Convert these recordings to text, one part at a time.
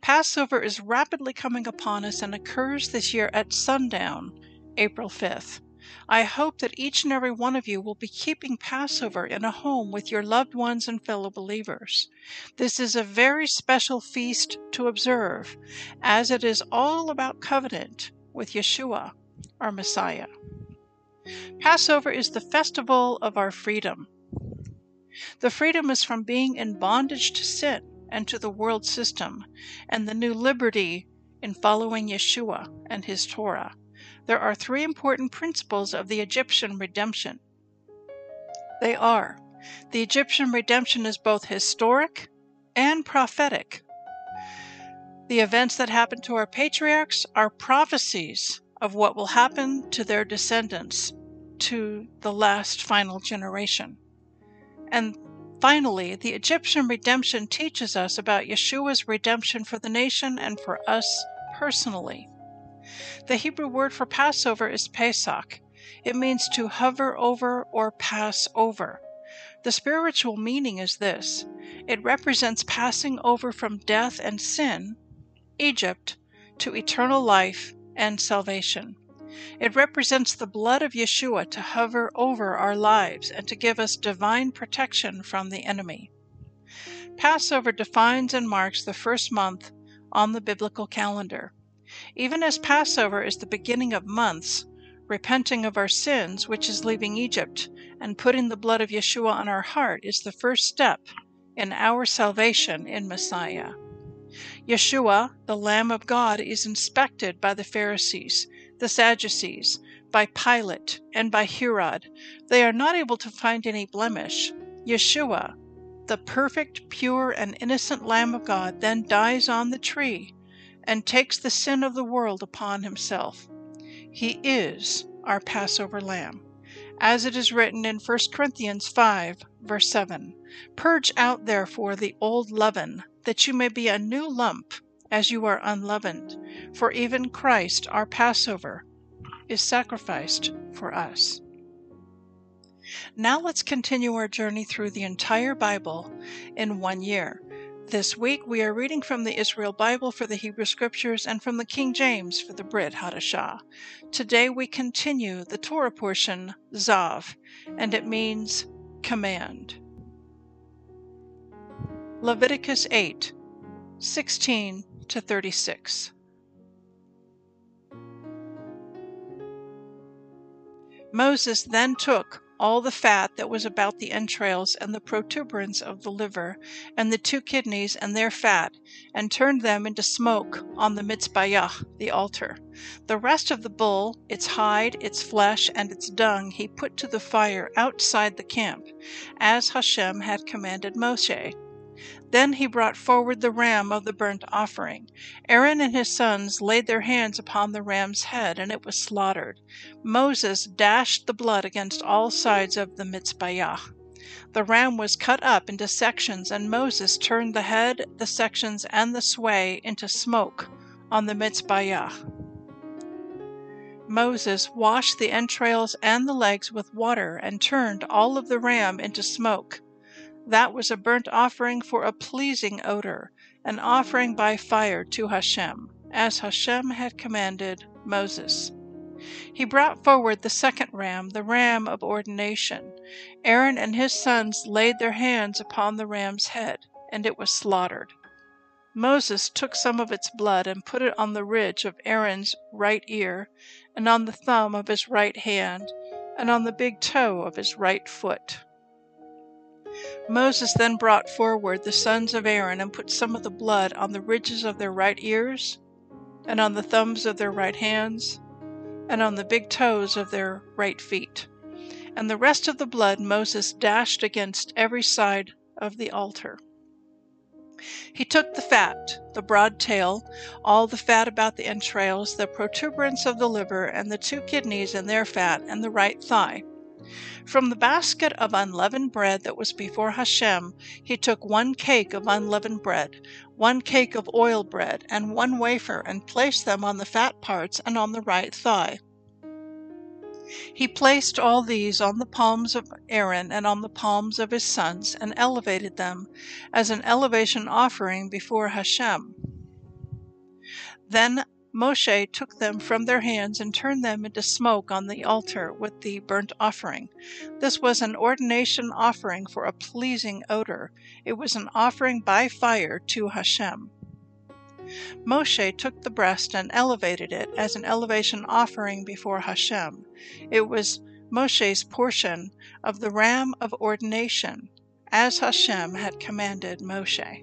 Passover is rapidly coming upon us and occurs this year at sundown, April 5th. I hope that each and every one of you will be keeping Passover in a home with your loved ones and fellow believers. This is a very special feast to observe, as it is all about covenant with Yeshua, our Messiah. Passover is the festival of our freedom. The freedom is from being in bondage to sin and to the world system, and the new liberty in following Yeshua and his Torah. There are three important principles of the Egyptian redemption. They are the Egyptian redemption is both historic and prophetic. The events that happened to our patriarchs are prophecies of what will happen to their descendants, to the last final generation. And Finally, the Egyptian redemption teaches us about Yeshua's redemption for the nation and for us personally. The Hebrew word for Passover is Pesach. It means to hover over or pass over. The spiritual meaning is this it represents passing over from death and sin, Egypt, to eternal life and salvation. It represents the blood of Yeshua to hover over our lives and to give us divine protection from the enemy. Passover defines and marks the first month on the biblical calendar. Even as Passover is the beginning of months, repenting of our sins, which is leaving Egypt, and putting the blood of Yeshua on our heart is the first step in our salvation in Messiah. Yeshua, the Lamb of God, is inspected by the Pharisees the Sadducees, by Pilate, and by Herod. They are not able to find any blemish. Yeshua, the perfect, pure, and innocent Lamb of God, then dies on the tree and takes the sin of the world upon himself. He is our Passover Lamb. As it is written in 1 Corinthians 5, verse 7 Purge out therefore the old leaven, that you may be a new lump as you are unleavened. For even Christ, our Passover, is sacrificed for us. Now let's continue our journey through the entire Bible in one year. This week we are reading from the Israel Bible for the Hebrew Scriptures and from the King James for the Brit Hadashah. Today we continue the Torah portion, Tzav, and it means command. Leviticus 8, 16 to 36. Moses then took all the fat that was about the entrails and the protuberance of the liver, and the two kidneys and their fat, and turned them into smoke on the mizbeach, the altar. The rest of the bull, its hide, its flesh, and its dung, he put to the fire outside the camp, as Hashem had commanded Moshe. Then he brought forward the ram of the burnt offering. Aaron and his sons laid their hands upon the ram's head, and it was slaughtered. Moses dashed the blood against all sides of the mizbeach. The ram was cut up into sections, and Moses turned the head, the sections, and the sway into smoke on the mizbeach. Moses washed the entrails and the legs with water, and turned all of the ram into smoke. That was a burnt offering for a pleasing odor, an offering by fire to Hashem, as Hashem had commanded Moses. He brought forward the second ram, the ram of ordination. Aaron and his sons laid their hands upon the ram's head, and it was slaughtered. Moses took some of its blood and put it on the ridge of Aaron's right ear, and on the thumb of his right hand, and on the big toe of his right foot. Moses then brought forward the sons of Aaron and put some of the blood on the ridges of their right ears, and on the thumbs of their right hands, and on the big toes of their right feet. And the rest of the blood Moses dashed against every side of the altar. He took the fat, the broad tail, all the fat about the entrails, the protuberance of the liver, and the two kidneys and their fat, and the right thigh. From the basket of unleavened bread that was before Hashem, he took one cake of unleavened bread, one cake of oil bread, and one wafer, and placed them on the fat parts and on the right thigh. He placed all these on the palms of Aaron and on the palms of his sons, and elevated them as an elevation offering before Hashem. Then Moshe took them from their hands and turned them into smoke on the altar with the burnt offering. This was an ordination offering for a pleasing odor. It was an offering by fire to Hashem. Moshe took the breast and elevated it as an elevation offering before Hashem. It was Moshe's portion of the ram of ordination, as Hashem had commanded Moshe.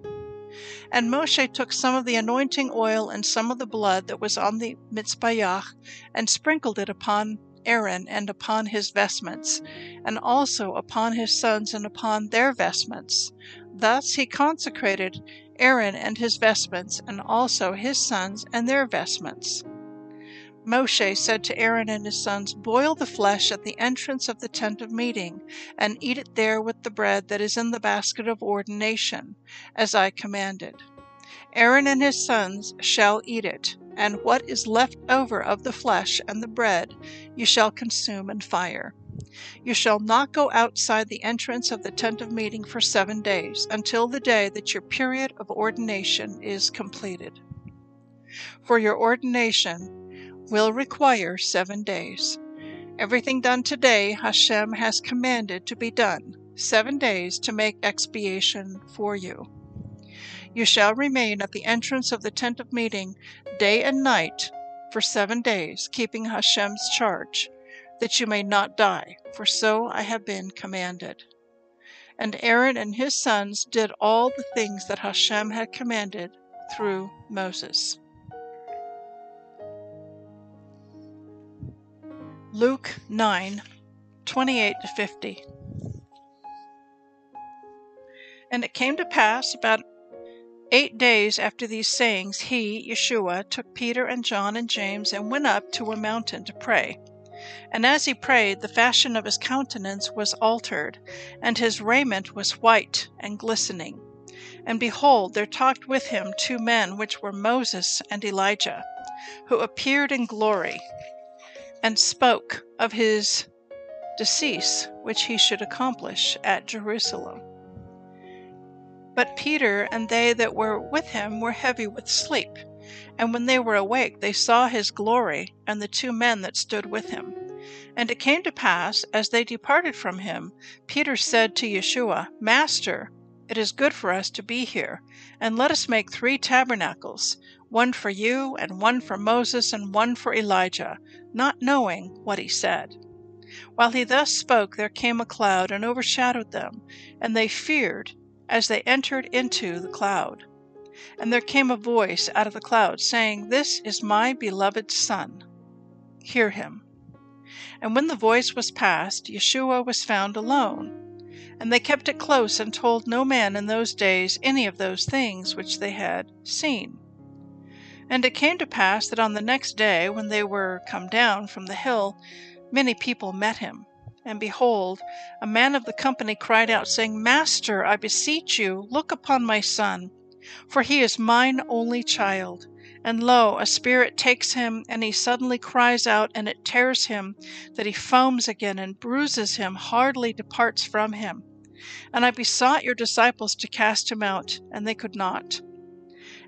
And Moshe took some of the anointing oil and some of the blood that was on the Mizbeach, and sprinkled it upon Aaron and upon his vestments, and also upon his sons and upon their vestments. Thus he consecrated Aaron and his vestments, and also his sons and their vestments. Moshe said to Aaron and his sons, Boil the flesh at the entrance of the tent of meeting, and eat it there with the bread that is in the basket of ordination, as I commanded. Aaron and his sons shall eat it, and what is left over of the flesh and the bread you shall consume in fire. You shall not go outside the entrance of the tent of meeting for seven days, until the day that your period of ordination is completed. For your ordination will require seven days. Everything done today Hashem has commanded to be done, seven days to make expiation for you. You shall remain at the entrance of the tent of meeting day and night for seven days, keeping Hashem's charge that you may not die, for so I have been commanded. And Aaron and his sons did all the things that Hashem had commanded through Moses. Luke 9 28 to 50. And it came to pass about eight days after these sayings, he, Yeshua, took Peter and John and James and went up to a mountain to pray. And as he prayed, the fashion of his countenance was altered, and his raiment was white and glistening. And behold, there talked with him two men, which were Moses and Elijah, who appeared in glory, and spoke of his decease, which he should accomplish at Jerusalem. But Peter and they that were with him were heavy with sleep. And when they were awake, they saw his glory, and the two men that stood with him. And it came to pass, as they departed from him, Peter said to Yeshua, Master, it is good for us to be here, and let us make three tabernacles, one for you, and one for Moses, and one for Elijah, not knowing what he said. While he thus spoke, there came a cloud and overshadowed them, and they feared as they entered into the cloud. And there came a voice out of the cloud, saying, This is my beloved Son. Hear him. And when the voice was past, Yeshua was found alone. And they kept it close and told no man in those days any of those things which they had seen. And it came to pass that on the next day, when they were come down from the hill, many people met him. And behold, a man of the company cried out, saying, Master, I beseech you, look upon my son for he is mine only child. And lo, a spirit takes him, and he suddenly cries out, and it tears him, that he foams again, and bruises him, hardly departs from him. And I besought your disciples to cast him out, and they could not.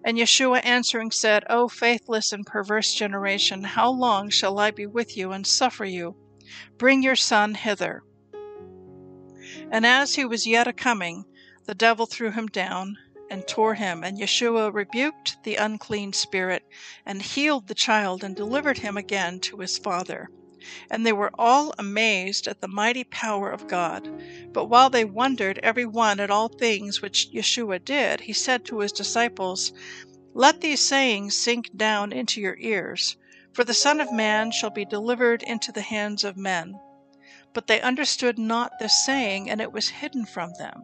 And Yeshua answering said, O faithless and perverse generation, how long shall I be with you and suffer you? Bring your son hither. And as he was yet a coming, the devil threw him down and tore him, and Yeshua rebuked the unclean spirit, and healed the child, and delivered him again to his father. And they were all amazed at the mighty power of God. But while they wondered every one at all things which Yeshua did, he said to his disciples, Let these sayings sink down into your ears, for the Son of Man shall be delivered into the hands of men. But they understood not this saying, and it was hidden from them,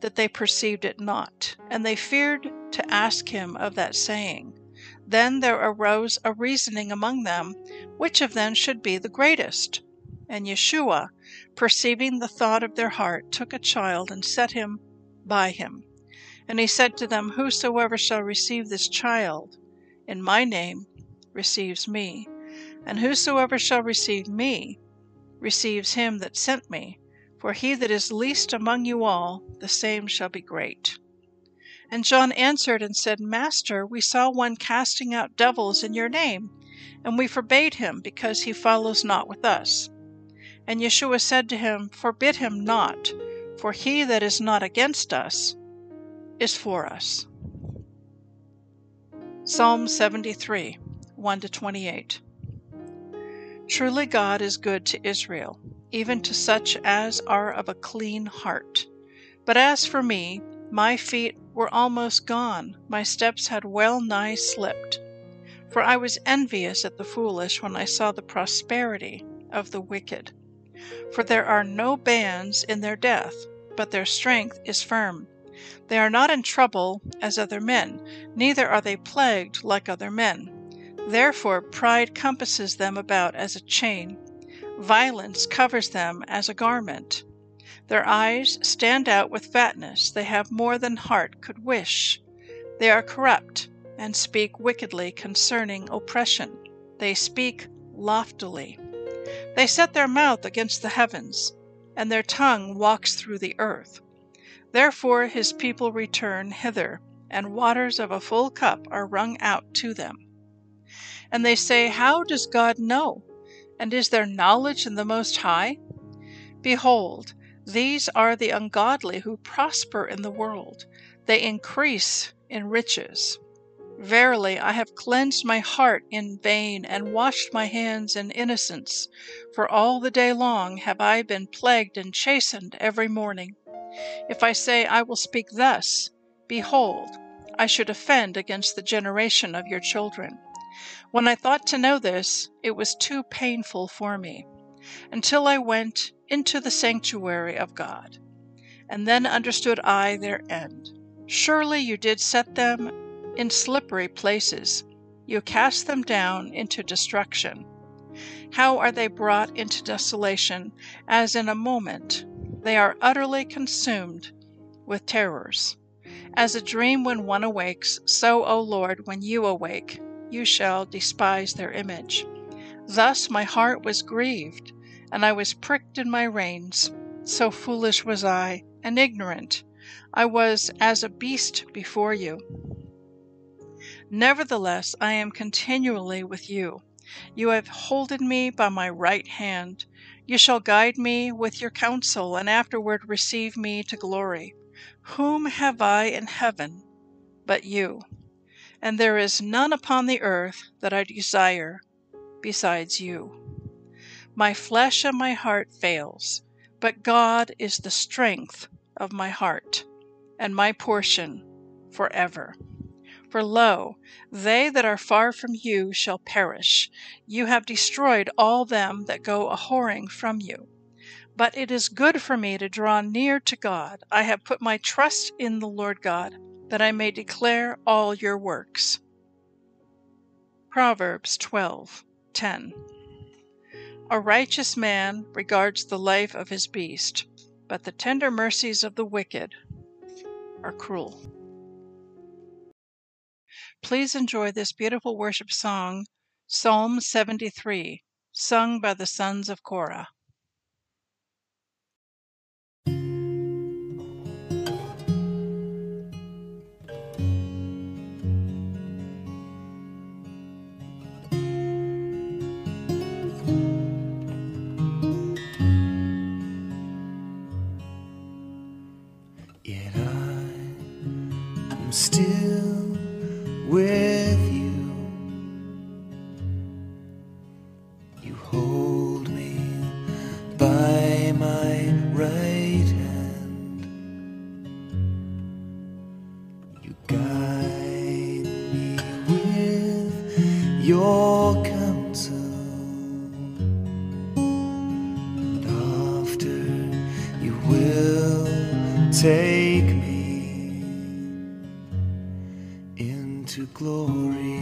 that they perceived it not. And they feared to ask him of that saying. Then there arose a reasoning among them, which of them should be the greatest. And Yeshua, perceiving the thought of their heart, took a child and set him by him. And he said to them, Whosoever shall receive this child in my name receives me, and whosoever shall receive me receives him that sent me. For he that is least among you all, the same shall be great. And John answered and said, Master, we saw one casting out devils in your name, and we forbade him, because he follows not with us. And Yeshua said to him, Forbid him not, for he that is not against us is for us. Psalm 73 1 28. Truly God is good to Israel, even to such as are of a clean heart. But as for me, my feet were almost gone, my steps had well nigh slipped. For I was envious at the foolish when I saw the prosperity of the wicked. For there are no bands in their death, but their strength is firm. They are not in trouble as other men, neither are they plagued like other men. Therefore pride compasses them about as a chain, violence covers them as a garment. Their eyes stand out with fatness, they have more than heart could wish. They are corrupt, and speak wickedly concerning oppression. They speak loftily. They set their mouth against the heavens, and their tongue walks through the earth. Therefore his people return hither, and waters of a full cup are wrung out to them. And they say, How does God know? And is there knowledge in the Most High? Behold, these are the ungodly who prosper in the world, they increase in riches. Verily, I have cleansed my heart in vain and washed my hands in innocence, for all the day long have I been plagued and chastened every morning. If I say I will speak thus, behold, I should offend against the generation of your children. When I thought to know this, it was too painful for me, until I went into the sanctuary of God. And then understood I their end. Surely you did set them in slippery places, you cast them down into destruction. How are they brought into desolation, as in a moment? They are utterly consumed with terrors. As a dream when one awakes, so, O Lord, when you awake, you shall despise their image. Thus my heart was grieved, and I was pricked in my reins. So foolish was I, and ignorant. I was as a beast before you. Nevertheless, I am continually with you. You have holden me by my right hand. You shall guide me with your counsel, and afterward receive me to glory. Whom have I in heaven but you? and there is none upon the earth that I desire besides you. My flesh and my heart fails, but God is the strength of my heart and my portion forever. For lo, they that are far from you shall perish. You have destroyed all them that go a whoring from you. But it is good for me to draw near to God. I have put my trust in the Lord God that I may declare all your works. Proverbs 12:10 A righteous man regards the life of his beast, but the tender mercies of the wicked are cruel. Please enjoy this beautiful worship song, Psalm 73, sung by the sons of Korah. your counsel. And after you will take me into glory.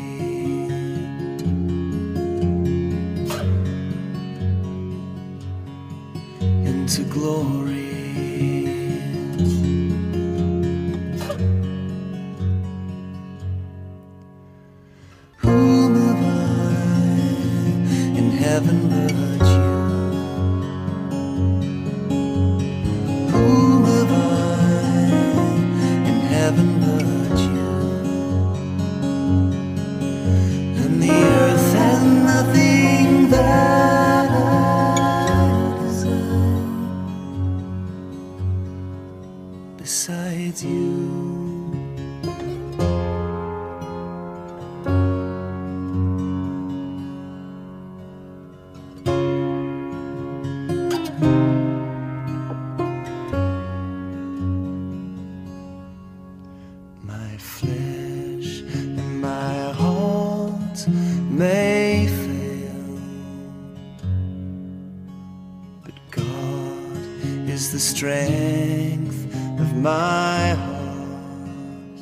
God is the strength of my heart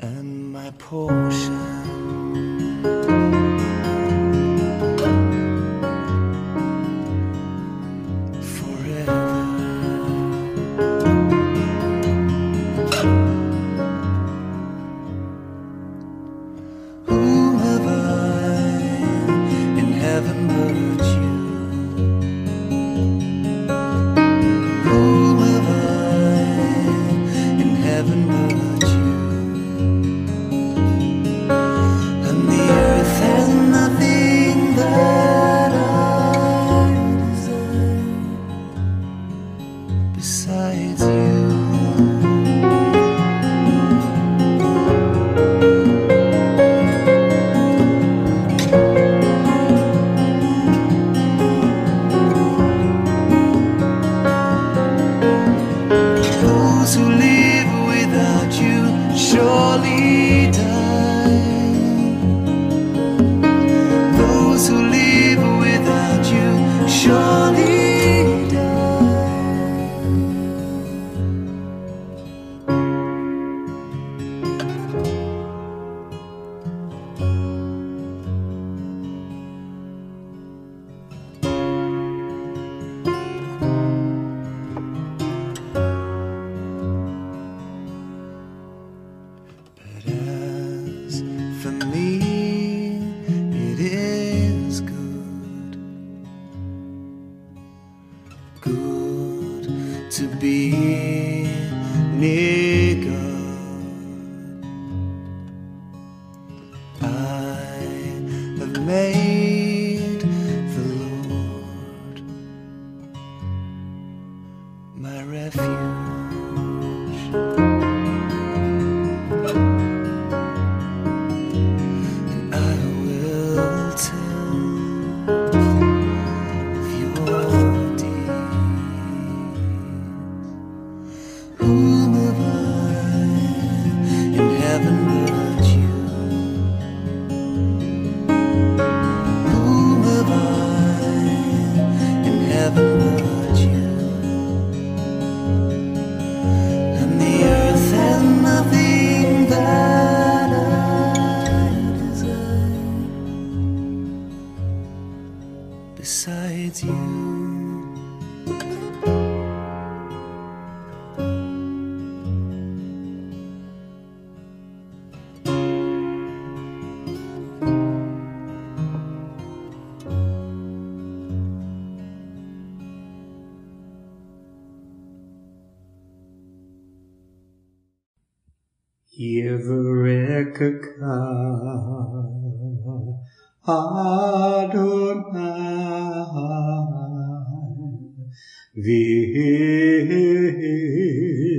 and my portion.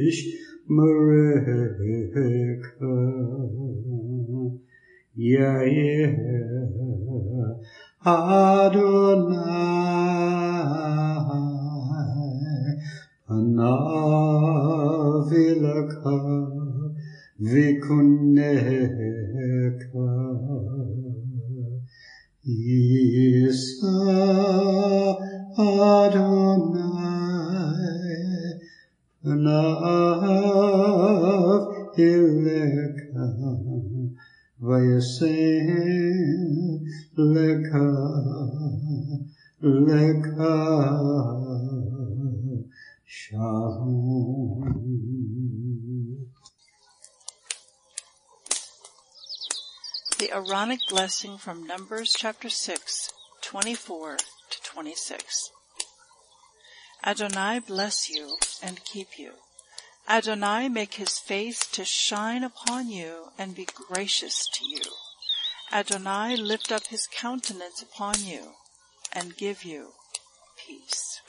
ish mereka Yair Adonai panav vikun The Aaronic blessing from Numbers chapter 6, 24 to 26. Adonai bless you and keep you. Adonai make his face to shine upon you and be gracious to you. Adonai lift up his countenance upon you and give you peace.